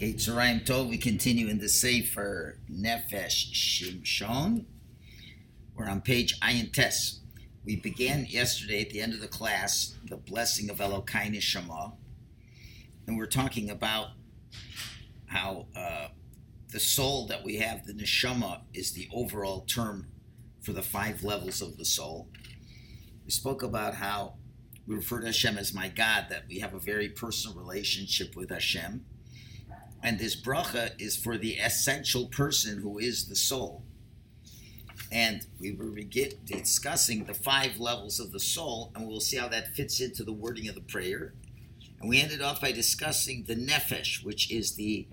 Okay, Tzarayim Tov, we continue in the Sefer Nefesh Shimshon. We're on page Ayin Tes. We began yesterday at the end of the class, the blessing of Elokai Neshama, and we're talking about how uh, the soul that we have, the Neshama, is the overall term for the five levels of the soul. We spoke about how we refer to Hashem as my God, that we have a very personal relationship with Hashem and this bracha is for the essential person who is the soul. And we were discussing the five levels of the soul, and we'll see how that fits into the wording of the prayer. And we ended off by discussing the nefesh, which is the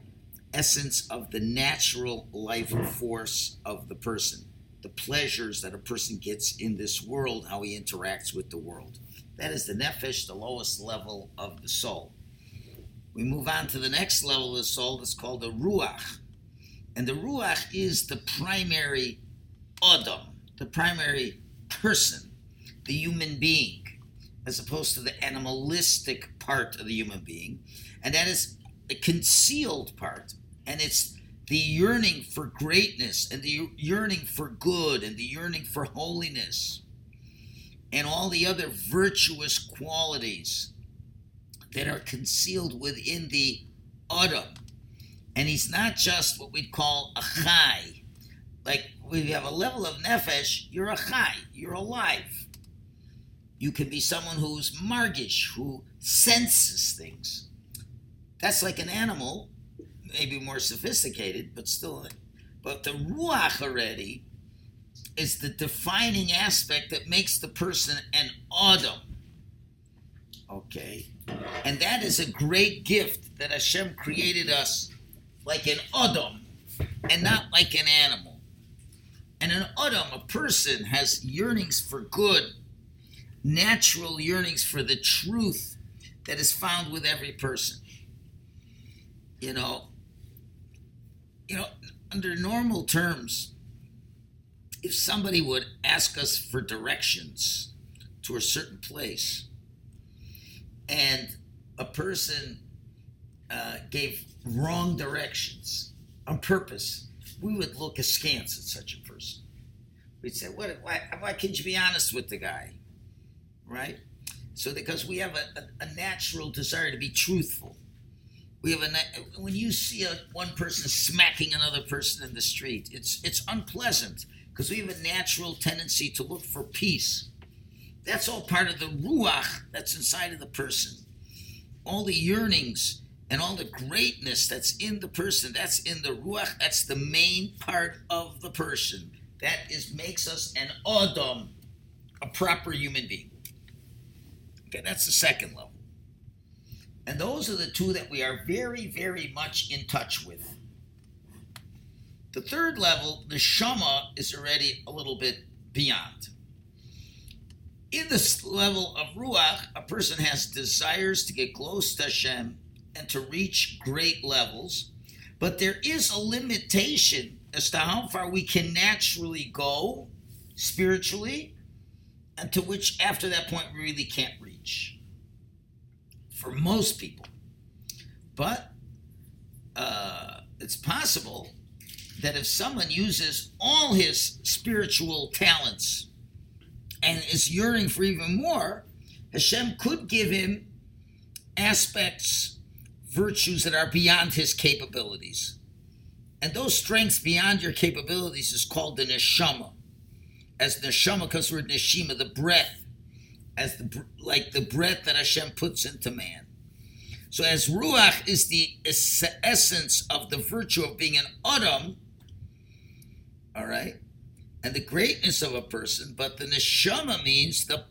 essence of the natural life force of the person, the pleasures that a person gets in this world, how he interacts with the world. That is the nefesh, the lowest level of the soul we move on to the next level of the soul that's called the ruach. And the ruach is the primary adam, the primary person, the human being, as opposed to the animalistic part of the human being. And that is a concealed part. And it's the yearning for greatness and the yearning for good and the yearning for holiness and all the other virtuous qualities that are concealed within the Adam. And he's not just what we'd call a chai. Like when you have a level of nefesh, you're a chai, you're alive. You can be someone who's margish, who senses things. That's like an animal, maybe more sophisticated, but still. But the ruach already is the defining aspect that makes the person an Adam. Okay? And that is a great gift that Hashem created us like an Adam and not like an animal. And an Adam, a person, has yearnings for good, natural yearnings for the truth that is found with every person. You know, you know, under normal terms, if somebody would ask us for directions to a certain place, and a person uh, gave wrong directions on purpose, we would look askance at such a person. We'd say, what, why, why can't you be honest with the guy? Right? So, because we have a, a, a natural desire to be truthful. We have a when you see a, one person smacking another person in the street, it's it's unpleasant because we have a natural tendency to look for peace. That's all part of the ruach that's inside of the person. All the yearnings and all the greatness that's in the person, that's in the ruach, that's the main part of the person. That is makes us an adam, a proper human being. Okay, that's the second level. And those are the two that we are very, very much in touch with. The third level, the shama, is already a little bit beyond in this level of ruach, a person has desires to get close to Hashem and to reach great levels, but there is a limitation as to how far we can naturally go spiritually, and to which after that point we really can't reach. For most people, but uh, it's possible that if someone uses all his spiritual talents and is yearning for even more, Hashem could give him aspects, virtues that are beyond his capabilities. And those strengths beyond your capabilities is called the neshama. As neshama comes from neshima, the breath, as the like the breath that Hashem puts into man. So as ruach is the essence of the virtue of being an adam, all right, and the greatness of a person, but the neshama means the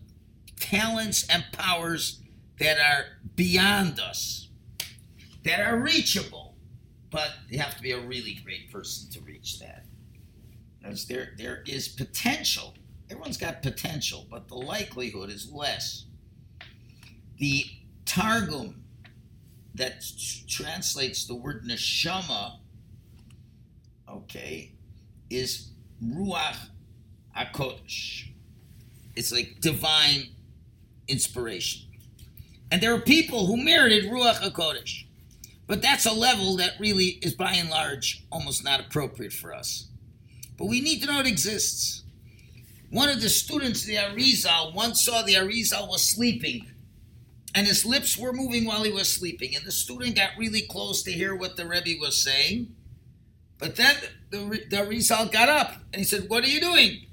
talents and powers that are beyond us, that are reachable. But you have to be a really great person to reach that. Because there, there is potential. Everyone's got potential, but the likelihood is less. The Targum that translates the word neshama, okay, is Ruach HaKodesh. It's like divine inspiration. And there are people who merited Ruach HaKodesh. But that's a level that really is by and large almost not appropriate for us. But we need to know it exists. One of the students of the Arizal once saw the Arizal was sleeping, and his lips were moving while he was sleeping. And the student got really close to hear what the Rebbe was saying. But then the, the Arizal got up and he said, What are you doing?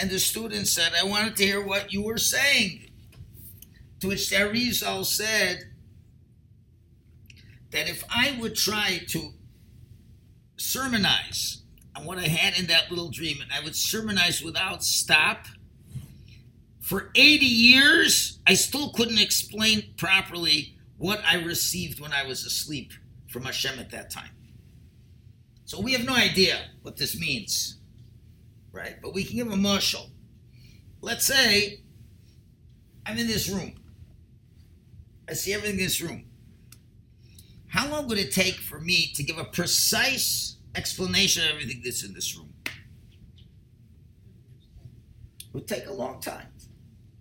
And the student said, I wanted to hear what you were saying. To which the Arizal said that if I would try to sermonize on what I had in that little dream, and I would sermonize without stop, for 80 years, I still couldn't explain properly what I received when I was asleep from Hashem at that time. So we have no idea what this means, right? But we can give a mashal. Let's say I'm in this room. I see everything in this room. How long would it take for me to give a precise explanation of everything that's in this room? It would take a long time.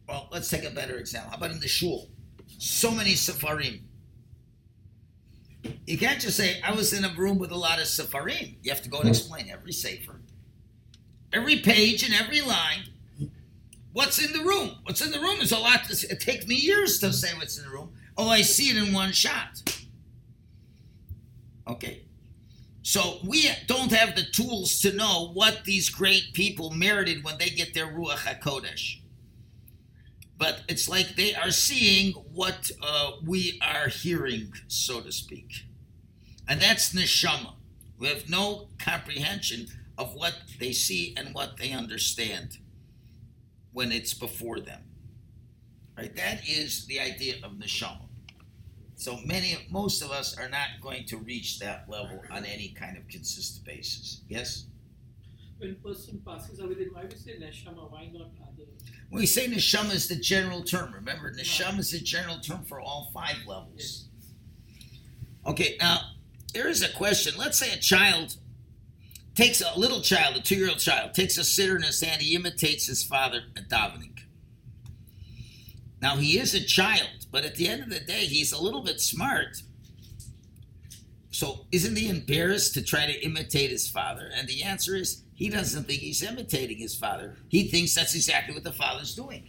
Well, let's take a better example. How about in the shul? So many safarim. You can't just say, I was in a room with a lot of safarim. You have to go and explain every sefer, every page and every line. What's in the room? What's in the room is a lot. To, it takes me years to say what's in the room. Oh, I see it in one shot. Okay. So we don't have the tools to know what these great people merited when they get their Ruach HaKodesh. But it's like they are seeing what uh, we are hearing, so to speak. And that's neshama. We have no comprehension of what they see and what they understand when it's before them. Right? That is the idea of neshama. So many, most of us are not going to reach that level on any kind of consistent basis. Yes. When person passes away, then why we say neshama? Why not other? When we say neshama is the general term. Remember, neshama is the general term for all five levels. Okay, now there is a question. Let's say a child takes a little child, a two-year-old child, takes a siddur in his hand. He imitates his father at davening. Now he is a child, but at the end of the day, he's a little bit smart. So isn't he embarrassed to try to imitate his father? And the answer is he doesn't think he's imitating his father. He thinks that's exactly what the father's doing.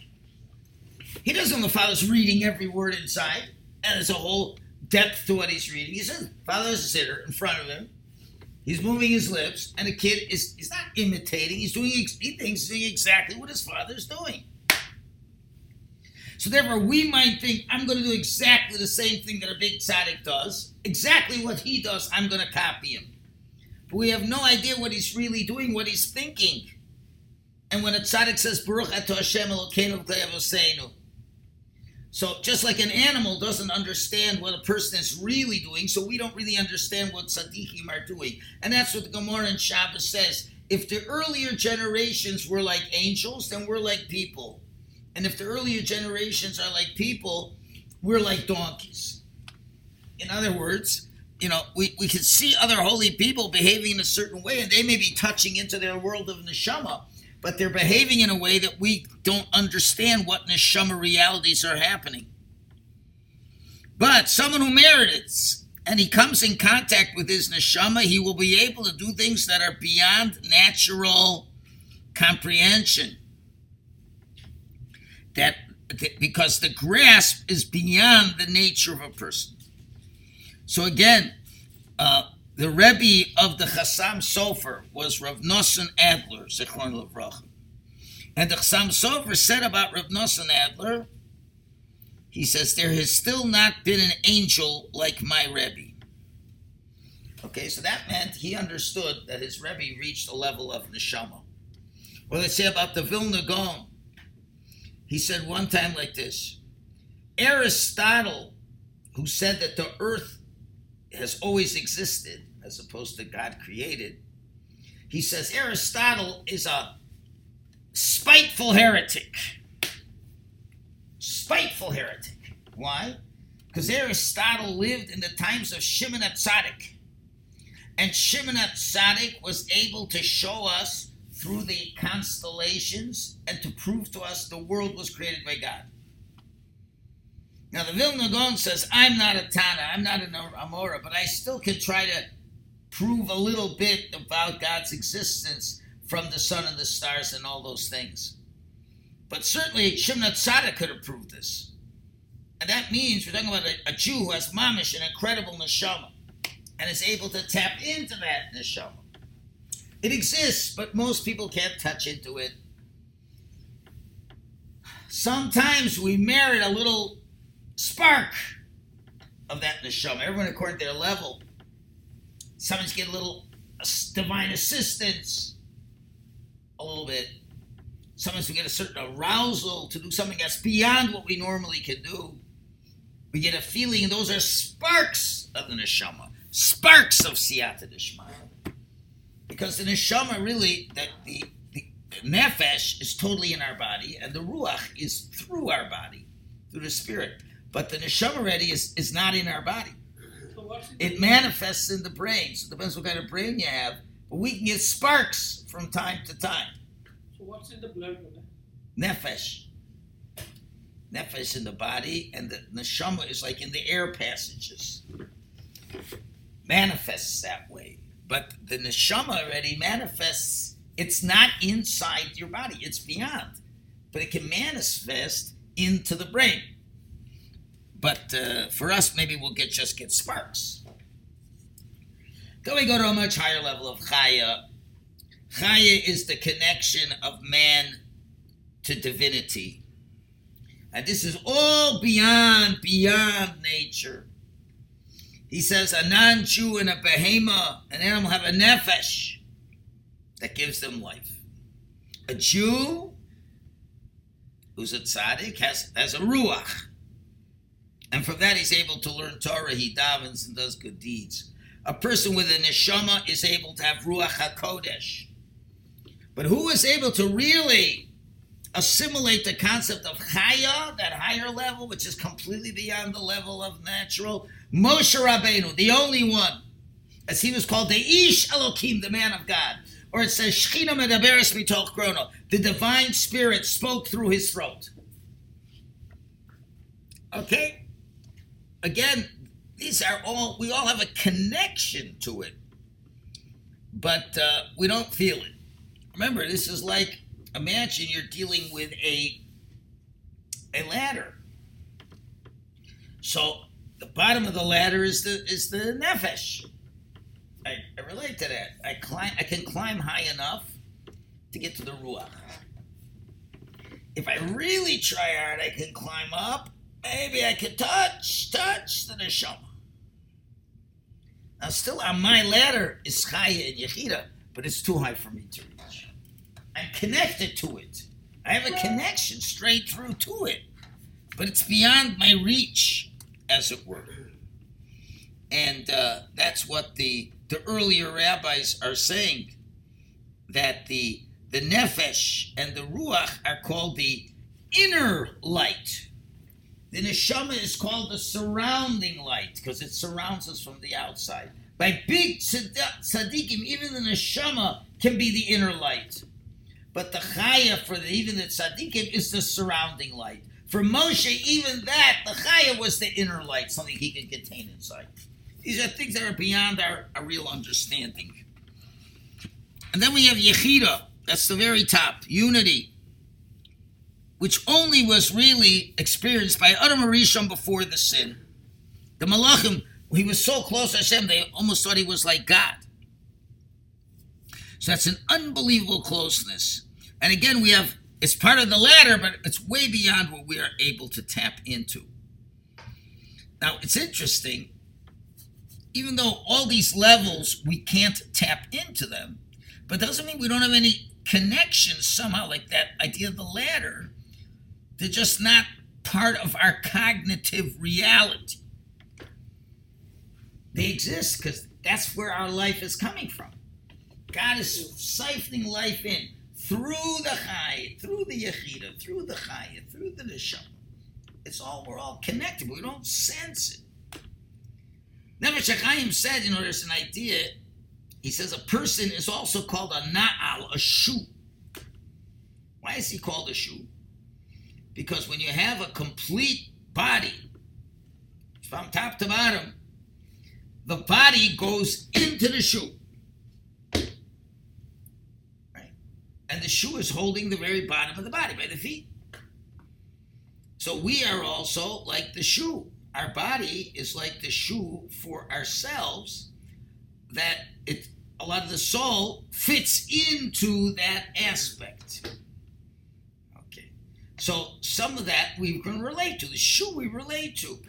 He doesn't know the father's reading every word inside, and there's a whole depth to what he's reading. He's in, father's siddur in front of him. He's moving his lips, and the kid is he's not imitating. He's doing he thinks he's doing exactly what his father's doing. So therefore, we might think I'm going to do exactly the same thing that a big tzaddik does. Exactly what he does, I'm going to copy him. But we have no idea what he's really doing, what he's thinking. And when a tzaddik says Baruch Ato Hashem Elokeinu so just like an animal doesn't understand what a person is really doing, so we don't really understand what tzaddikim are doing. And that's what the Gemara in Shabbos says. If the earlier generations were like angels, then we're like people. And if the earlier generations are like people, we're like donkeys. In other words, you know, we, we can see other holy people behaving in a certain way, and they may be touching into their world of neshama, but they're behaving in a way that we don't understand what neshama realities are happening. But someone who merits and he comes in contact with his neshama, he will be able to do things that are beyond natural comprehension that because the grasp is beyond the nature of a person. So again, uh, the Rebbe of the Chassam Sofer was Rav Nosson Adler, Zichron Levrach. And the Chassam Sofer said about Rav Nosson Adler, he says, there has still not been an angel like my Rebbe. Okay, so that meant he understood that his Rebbe reached a level of neshama. What they say about the Vilna Gaon, he said one time like this Aristotle, who said that the earth has always existed as opposed to God created, he says Aristotle is a spiteful heretic. Spiteful heretic. Why? Because Aristotle lived in the times of Shimon Atzadik. And Shimon Atzadik was able to show us through the constellations and to prove to us the world was created by God. Now the Vilna Gaon says, I'm not a Tana, I'm not an Amora, but I still can try to prove a little bit about God's existence from the sun and the stars and all those things. But certainly Shimon Tzaddik could have proved this. And that means we're talking about a, a Jew who has mamish, an incredible neshama, and is able to tap into that neshama. It exists, but most people can't touch into it. Sometimes we merit a little spark of that neshama. Everyone according to their level. Sometimes get a little divine assistance, a little bit. Sometimes we get a certain arousal to do something that's beyond what we normally can do. We get a feeling, and those are sparks of the neshama, sparks of siyata deshmaya. Because the neshama really, that the, the, the nefesh is totally in our body, and the ruach is through our body, through the spirit. But the neshama already is, is not in our body. It manifests in the brain. So it depends what kind of brain you have. But we can get sparks from time to time. So what's in the blood? Nefesh. Nefesh in the body, and the neshama is like in the air passages. Manifests that way. But the neshama already manifests, it's not inside your body, it's beyond. But it can manifest into the brain. But uh, for us, maybe we'll get just get sparks. Then we go to a much higher level of chaya. Chaya is the connection of man to divinity. And this is all beyond, beyond nature. He says a non-Jew and a behema, an animal have a nefesh that gives them life. A Jew who's a tzaddik has, has a ruach. And from that he's able to learn Torah, he davens and does good deeds. A person with a neshama is able to have ruach hakodesh. But who is able to really assimilate the concept of chaya, that higher level, which is completely beyond the level of natural? Moshe Rabbeinu, the only one, as he was called the Ish Elokim, the man of God. Or it says Shechina medaberes mitoch the divine spirit spoke through his throat. Okay? Again, these are all, we all have a connection to it, but uh, we don't feel it. Remember, this is like imagine you're dealing with a a ladder. So the bottom of the ladder is the is the nefesh. I, I relate to that. I climb. I can climb high enough to get to the ruach. If I really try hard, I can climb up. Maybe I can touch touch the neshama. Now, still on my ladder is chaya and yechida, but it's too high for me to reach. I'm connected to it. I have a connection straight through to it, but it's beyond my reach, as it were. And uh, that's what the the earlier rabbis are saying that the the nefesh and the ruach are called the inner light. The neshama is called the surrounding light because it surrounds us from the outside. By big tzaddikim, even the neshama can be the inner light. But the chaya for the, even the tzaddikim is the surrounding light. For Moshe, even that, the chaya was the inner light, something he could contain inside. These are things that are beyond our, our real understanding. And then we have Yechida, that's the very top, unity, which only was really experienced by Adam Arishon before the sin. The Malachim, he was so close to Hashem, they almost thought he was like God. So that's an unbelievable closeness. And again, we have it's part of the ladder, but it's way beyond what we are able to tap into. Now, it's interesting, even though all these levels we can't tap into them, but doesn't mean we don't have any connection somehow, like that idea of the ladder. They're just not part of our cognitive reality. They exist because that's where our life is coming from. God is siphoning life in through the Chaya, through the Yechida, through the Chaya, through the Neshama. It's all, we're all connected, we don't sense it. Chaim said, you know, there's an idea. He says a person is also called a na'al, a shoe. Why is he called a shoe? Because when you have a complete body from top to bottom, the body goes into the shoe. Right? And the shoe is holding the very bottom of the body by the feet. So we are also like the shoe. Our body is like the shoe for ourselves that it a lot of the soul fits into that aspect. So some of that we can relate to. The shoe we relate to.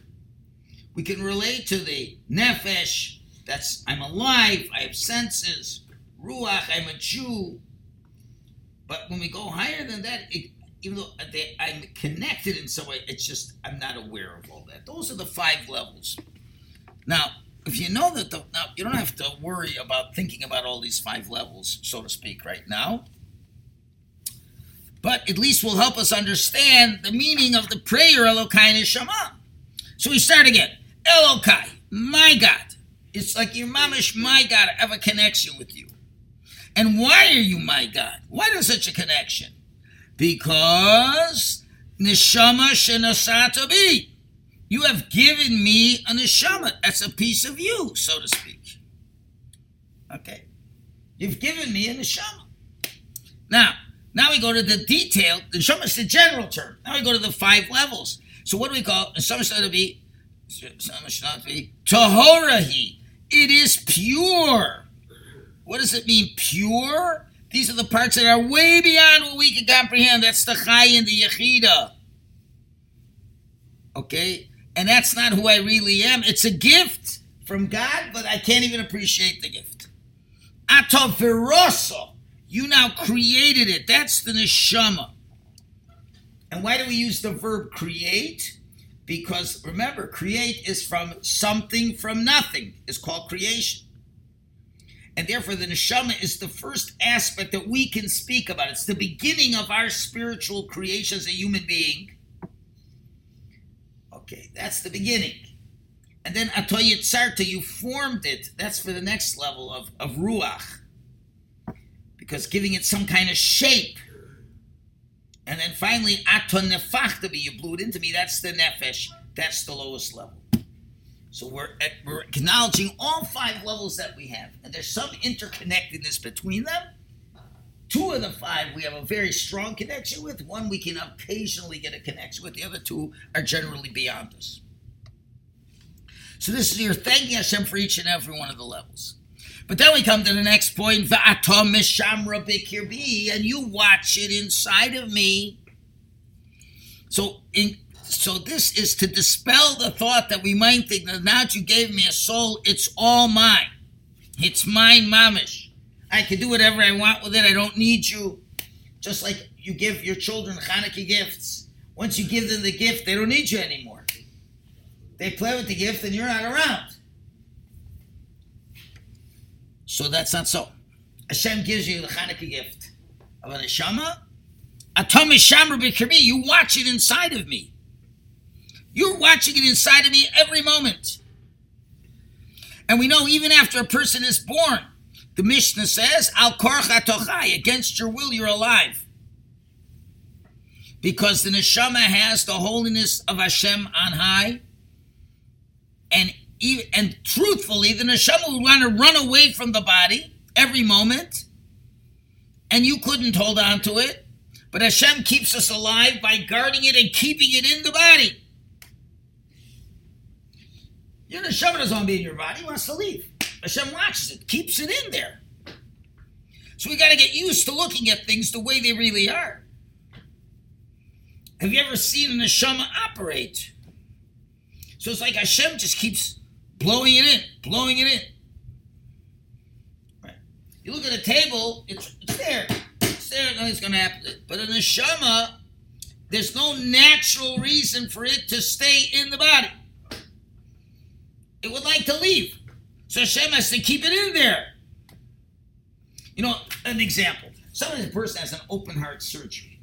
We can relate to the nefesh, that's I'm alive, I have senses, ruach, I'm a Jew. But when we go higher than that, it, even though they, I'm connected in some way, it's just I'm not aware of all that. Those are the five levels. Now, if you know that, the, now you don't have to worry about thinking about all these five levels, so to speak, right now. But at least will help us understand the meaning of the prayer Elokai Neshama. So we start again. Elokai, my God. It's like your mamish, my God, I have a connection with you. And why are you my God? Why does such a connection? Because neshama shenasata bi. You have given me a neshama. That's a piece of you, so to speak. Okay. You've given me a neshama. Now, now we go to the detail. The neshama is the general term. Now we go to the five levels. So what do we call neshama should be? Neshama be tahorahi. It is pure. What does it mean, pure? These are the parts that are way beyond what we can comprehend. That's the chai and the yechida. Okay? And that's not who I really am. It's a gift from God, but I can't even appreciate the gift. Ataviroso. You now created it. That's the neshama. And why do we use the verb create? Because remember, create is from something from nothing. It's called creation. And therefore, the neshama is the first aspect that we can speak about. It's the beginning of our spiritual creation as a human being. Okay, that's the beginning. And then atoyitzarta, you formed it. That's for the next level of, of ruach. Because giving it some kind of shape. And then finally, atonefachtabi, you blew it into me. That's the nefesh. That's the lowest level. So we're at, we're acknowledging all five levels that we have, and there's some interconnectedness between them. Two of the five we have a very strong connection with. One we can occasionally get a connection with. The other two are generally beyond us. So this is your thanking Hashem for each and every one of the levels. But then we come to the next point, Va'atom Mishamra Bikirbi, and you watch it inside of me. So in so this is to dispel the thought that we might think that now that you gave me a soul, it's all mine. It's mine, mamish. I can do whatever I want with it. I don't need you. Just like you give your children Hanukkah gifts. Once you give them the gift, they don't need you anymore. They play with the gift and you're not around. So that's not so. Hashem gives you the Hanukkah gift of a neshama. Atom Shamra B'Kirbi, you watch it inside of me. You're watching it inside of me every moment. And we know even after a person is born, the Mishnah says, Al against your will, you're alive. Because the neshama has the holiness of Hashem on high. And even, and truthfully, the neshama would want to run away from the body every moment. And you couldn't hold on to it. But Hashem keeps us alive by guarding it and keeping it in the body. Your neshama doesn't want to be in your body; he wants to leave. Hashem watches it, keeps it in there. So we got to get used to looking at things the way they really are. Have you ever seen a neshama operate? So it's like Hashem just keeps blowing it in, blowing it in. Right. You look at a table; it's, it's there, it's there. Nothing's going to happen. But in a neshama, there's no natural reason for it to stay in the body it would like to leave. So Hashem has to keep it in there. You know, an example. Sometimes a person has an open heart surgery.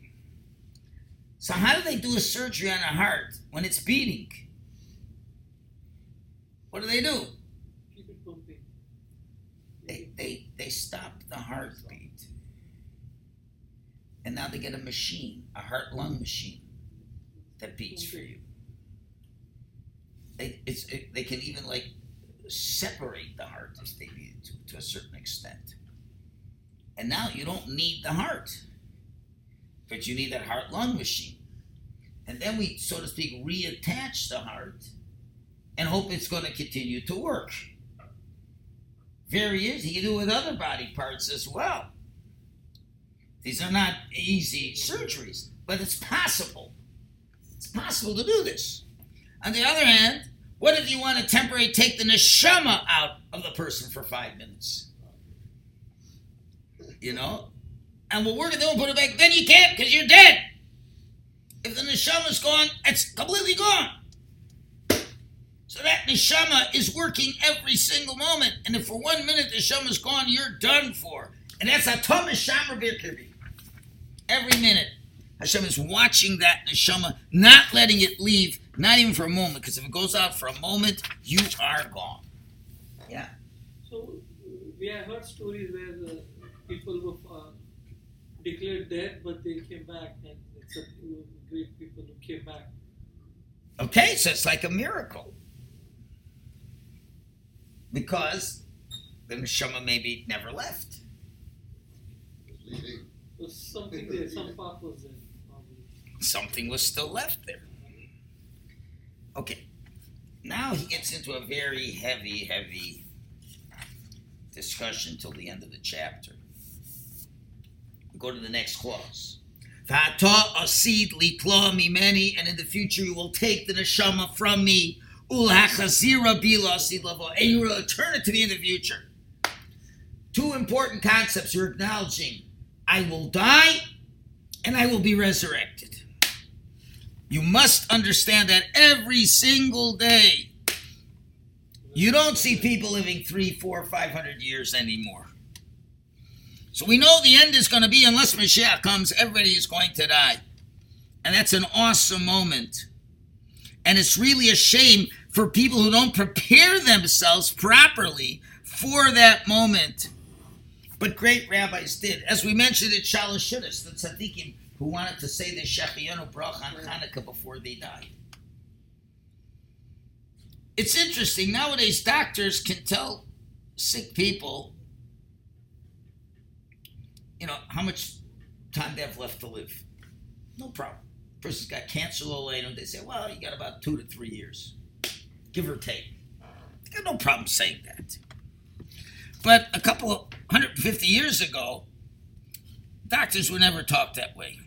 So how do they do a surgery on a heart when it's beating? What do they do? Keep it pumping. They, they, they stop the heartbeat. And now they get a machine, a heart lung machine, that beats for you. they, it's, it, they can even like separate the heart if they need to, to a certain extent. And now you don't need the heart, but you need that heart lung machine. And then we, so to speak, reattach the heart and hope it's going to continue to work. Very easy. You do it with other body parts as well. These are not easy surgeries, but it's possible. It's possible to do this. On the other hand, what if you want to temporarily take the neshama out of the person for five minutes? You know? And we're going to do, put it back, then you can't because you're dead. If the neshama's gone, it's completely gone. So that neshama is working every single moment. And if for one minute the neshama is gone, you're done for. And that's Ata Meshamra B'kirbi. Every minute. Hashem is watching that neshama, not letting it leave, not even for a moment, because if it goes out for a moment, you are gone. Yeah. So we have heard stories where the people were uh, declared dead, but they came back, and it's a great people who came back. Okay, so it's like a miracle. Because the neshama maybe never left. So something there, some part was there. Something was still left there. Okay. Now he gets into a very heavy, heavy discussion till the end of the chapter. We go to the next clause. V'ata asid litla mimeni, and in the future you will take the neshama from me. Ulhachazira bila asid lavo, and you will return it to me in the future. Two important concepts you're acknowledging. I will die, and I will be resurrected. You must understand that every single day. You don't see people living three, four, five hundred years anymore. So we know the end is going to be, unless Mashiach comes, everybody is going to die. And that's an awesome moment. And it's really a shame for people who don't prepare themselves properly for that moment. But great rabbis did. As we mentioned in Shalosh Seudos, the tzaddikim who wanted to say the Shechiyanu Brach on Hanukkah before they died. It's interesting. Nowadays, doctors can tell sick people, you know, how much time they have left to live. No problem. Person's got cancer a later. They say, well, you got about two to three years, give or take. Got no problem saying that. But a couple of 150 years ago, doctors would never talk that way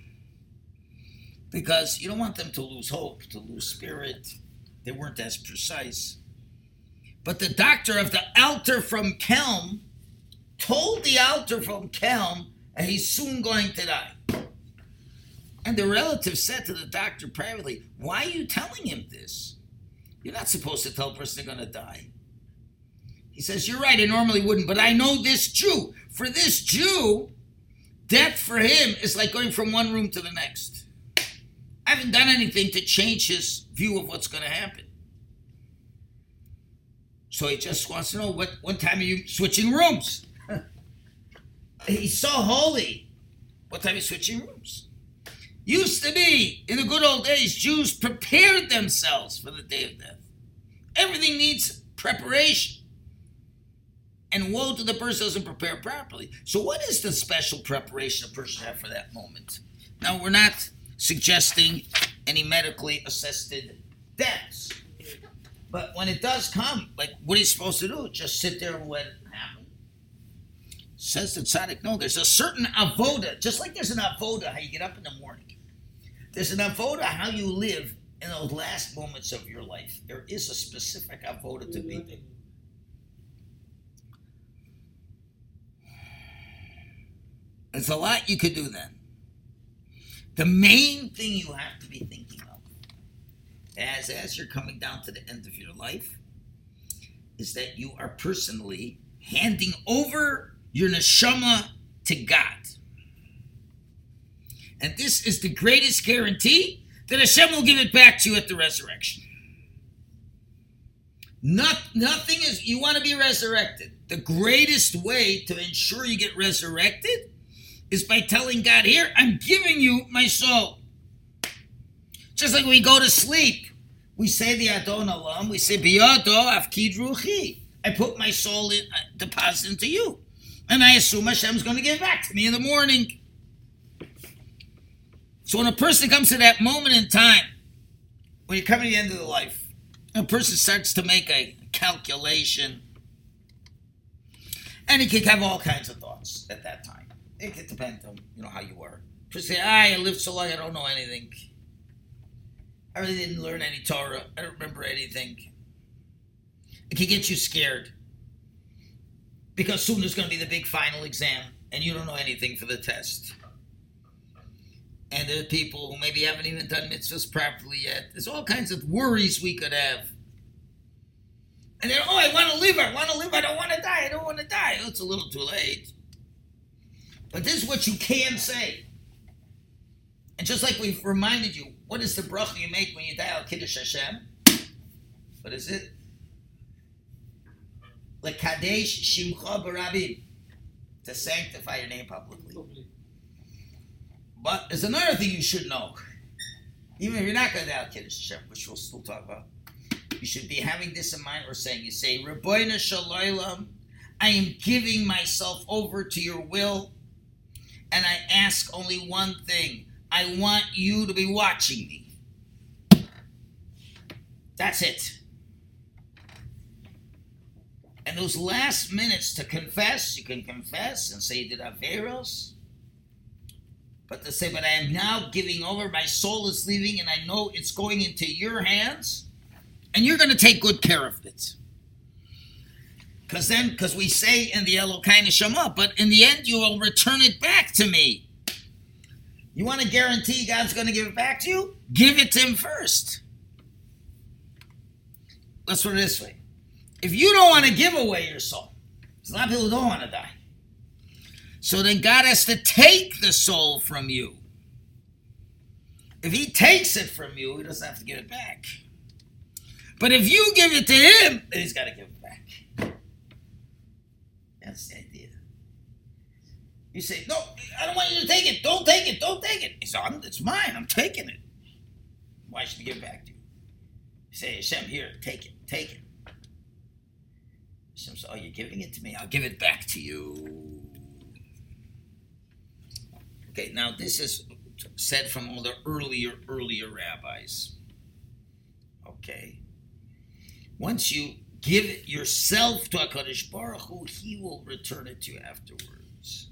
because you don't want them to lose hope, to lose spirit. They weren't as precise. But the doctor of the Alter from Kelm told the Alter from Kelm that he's soon going to die. And the relative said to the doctor privately, Why are you telling him this? You're not supposed to tell a person they're going to die. He says, You're right, I normally wouldn't, but I know this Jew. For this Jew, death for him is like going from one room to the next. I haven't done anything to change his view of what's going to happen. So he just wants to know what, what time are you switching rooms? He's so holy. What time are you switching rooms? Used to be, in the good old days, Jews prepared themselves for the day of death. Everything needs preparation. And woe to the person who doesn't prepare properly. So, what is the special preparation a person have for that moment? Now, we're not suggesting any medically assisted deaths. But when it does come, like, what are you supposed to do? Just sit there and let it happen? Says the tzaddik, no, there's a certain avoda, just like there's an avoda, how you get up in the morning. There's an avoda, how you live in those last moments of your life. There is a specific avoda to be done. There's a lot you could do then. The main thing you have to be thinking of as as you're coming down to the end of your life is that you are personally handing over your neshama to God. And this is the greatest guarantee that Hashem will give it back to you at the resurrection. Not, nothing is, you want to be resurrected. The greatest way to ensure you get resurrected is by telling God, Here, I'm giving you my soul. Just like we go to sleep. We say the Adon Olam. We say Biyado Afkid Ruchi. I put my soul in, uh, deposit into you, and I assume Hashem's going to give it back to me in the morning. So when a person comes to that moment in time, when you come to the end of the life, a person starts to make a calculation, and he could have all kinds of thoughts at that time. It could depend on you know how you were. Person say, ah, "I lived so long, I don't know anything. I really didn't learn any Torah. I don't remember anything." It can get you scared because soon there's going to be the big final exam, and you don't know anything for the test. And there are people who maybe haven't even done mitzvahs properly yet. There's all kinds of worries we could have. And then, oh, I want to live. I want to live. I don't want to die. I don't want to die. Oh, it's a little too late. But this is what you can say. And just like we've reminded you, what is the bracha you make when you die al Kiddush Hashem? What is it? Lekadesh Shimcha Barabim. To sanctify your name publicly. But there's another thing you should know. Even if you're not going to die Kiddush Hashem, which we'll still talk about, you should be having this in mind. We're saying, you say, Ribono Shel Olam, I am giving myself over to your will, and I ask only one thing. I want you to be watching me. That's it. And those last minutes to confess, you can confess and say you did Averos. But to say, but I am now giving over, my soul is leaving, and I know it's going into your hands, and you're going to take good care of it. Because then, because we say in the Elokai Neshama, but in the end, you will return it back to me. You want to guarantee God's going to give it back to you? Give it to Him first. Let's put it this way. If you don't want to give away your soul, there's a lot of people who don't want to die. So then God has to take the soul from you. If He takes it from you, He doesn't have to give it back. But if you give it to Him, then He's got to give it back. That's the idea. You say, No, I don't want you to take it. Don't take it. Don't take it. He said, It's mine. I'm taking it. Why should I give it back to you? You say, Hashem, here, take it. Take it. Hashem says, Oh, you're giving it to me. I'll give it back to you. Okay, now this is said from all the earlier, earlier rabbis. Okay. Once you give it yourself to HaKadosh Baruch Hu, He will return it to you afterwards.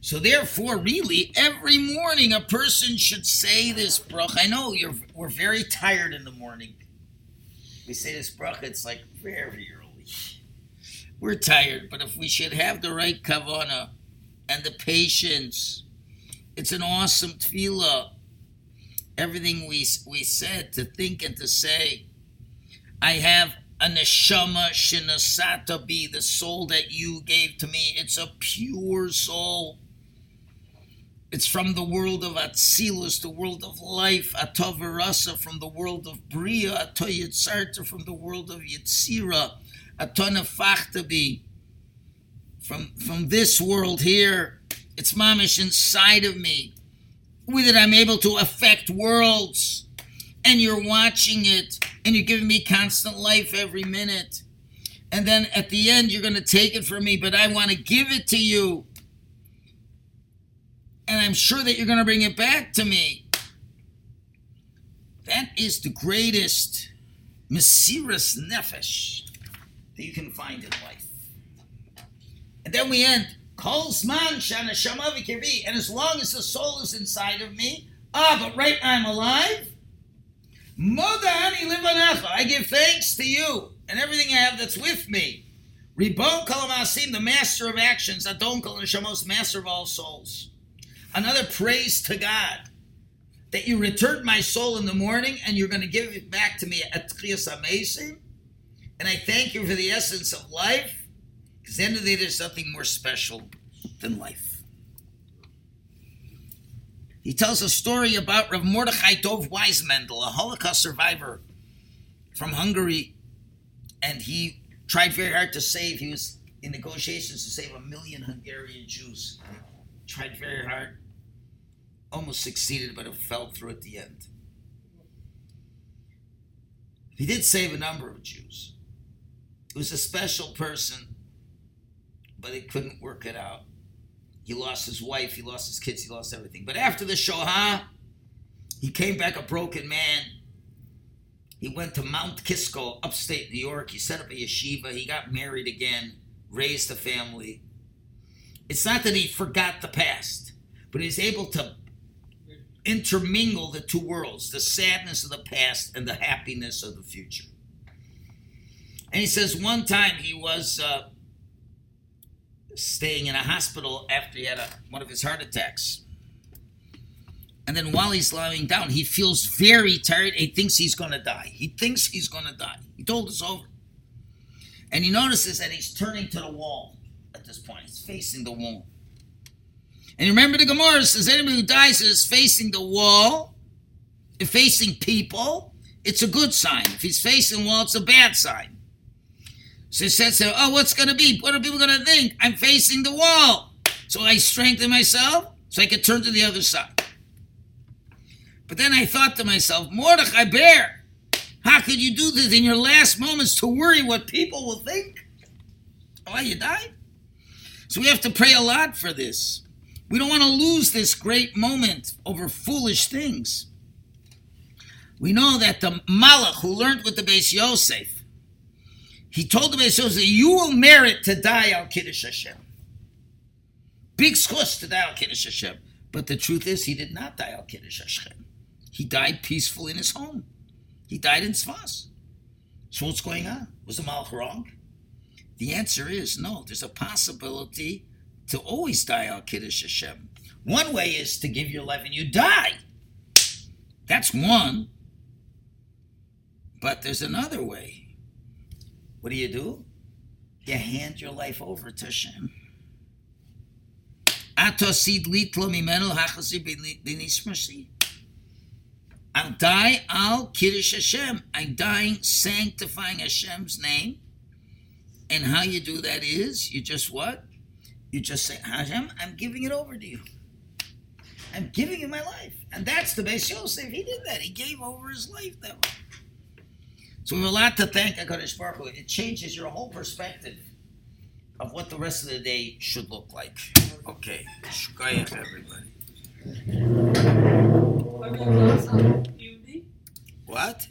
So therefore, really, every morning a person should say this bracha. I know you're we're very tired in the morning. We say this bracha, it's like very early. We're tired, but if we should have the right kavana and the patience, it's an awesome tefillah. Everything we we said to think and to say. I have a neshama shinasata be the soul that you gave to me. It's a pure soul. It's from the world of Atzilus, the world of life, Atavarasa, from the world of Bria, Atoyitzarta, from the world of Yitzira, Atonafachtabi, from from this world here. It's mamish inside of me. With it, I'm able to affect worlds. And you're watching it, and you're giving me constant life every minute. And then at the end, you're going to take it from me, but I want to give it to you. And I'm sure that you're going to bring it back to me. That is the greatest Mesiras Nefesh that you can find in life. And then we end. Kol Zman Shana Shama V'Kirbi. And as long as the soul is inside of me, ah, but right I'm alive, Modani Livanecha. I give thanks to you and everything I have that's with me. Ribon Kalamasim, the master of actions, Adon Kal Neshamos, master of all souls. Another praise to God that you returned my soul in the morning and you're going to give it back to me at Tchias Amesim. And I thank you for the essence of life, because the end of the day, there's nothing more special than life. He tells a story about Rav Mordechai Dov Weissmandl, a Holocaust survivor from Hungary, and he tried very hard to save. He was in negotiations to save a million Hungarian Jews. Tried very hard, almost succeeded, but it fell through at the end. He did save a number of Jews. He was a special person, but he couldn't work it out. He lost his wife, he lost his kids, he lost everything. But after the Shoah, he came back a broken man. He went to Mount Kisco, upstate New York. He set up a yeshiva. He got married again, raised a family. It's not that he forgot the past, but he's able to intermingle the two worlds the sadness of the past and the happiness of the future. And he says one time he was uh, staying in a hospital after he had a, one of his heart attacks. And then while he's lying down, he feels very tired. He thinks he's going to die. He thinks he's going to die. He told us over. And he notices that he's turning to the wall at this point. He's facing the wall. And remember the Gemara says anybody who dies is facing the wall, facing people, it's a good sign. If he's facing the wall, it's a bad sign. So he says, oh, what's going to be? What are people going to think? I'm facing the wall. So I strengthen myself so I can turn to the other side. But then I thought to myself, Mordechai Bear, how could you do this in your last moments to worry what people will think? Oh, you died? So we have to pray a lot for this. We don't want to lose this great moment over foolish things. We know that the Malach who learned with the Beis Yosef, he told the Beis Yosef, you will merit to die al Kiddush Hashem. Big zchus to die al Kiddush Hashem. But the truth is, he did not die al Kiddush Hashem. He died peaceful in his home. He died in Sfas. So what's going on? Was the Malach wrong? The answer is no. There's a possibility to always die al Kiddush Hashem. One way is to give your life and you die. That's one. But there's another way. What do you do? You hand your life over to Hashem. I'll die al Kiddush Hashem. I'm dying sanctifying Hashem's name. And how you do that is you just what? You just say, Hashem, I'm giving it over to you. I'm giving you my life. And that's the Beis Yosef. He did that. He gave over his life that way. So we have a lot to thank HaKadosh Baruch Hu. It changes your whole perspective of what the rest of the day should look like. Okay. Shkoyach, everybody. Are we class on evening? What?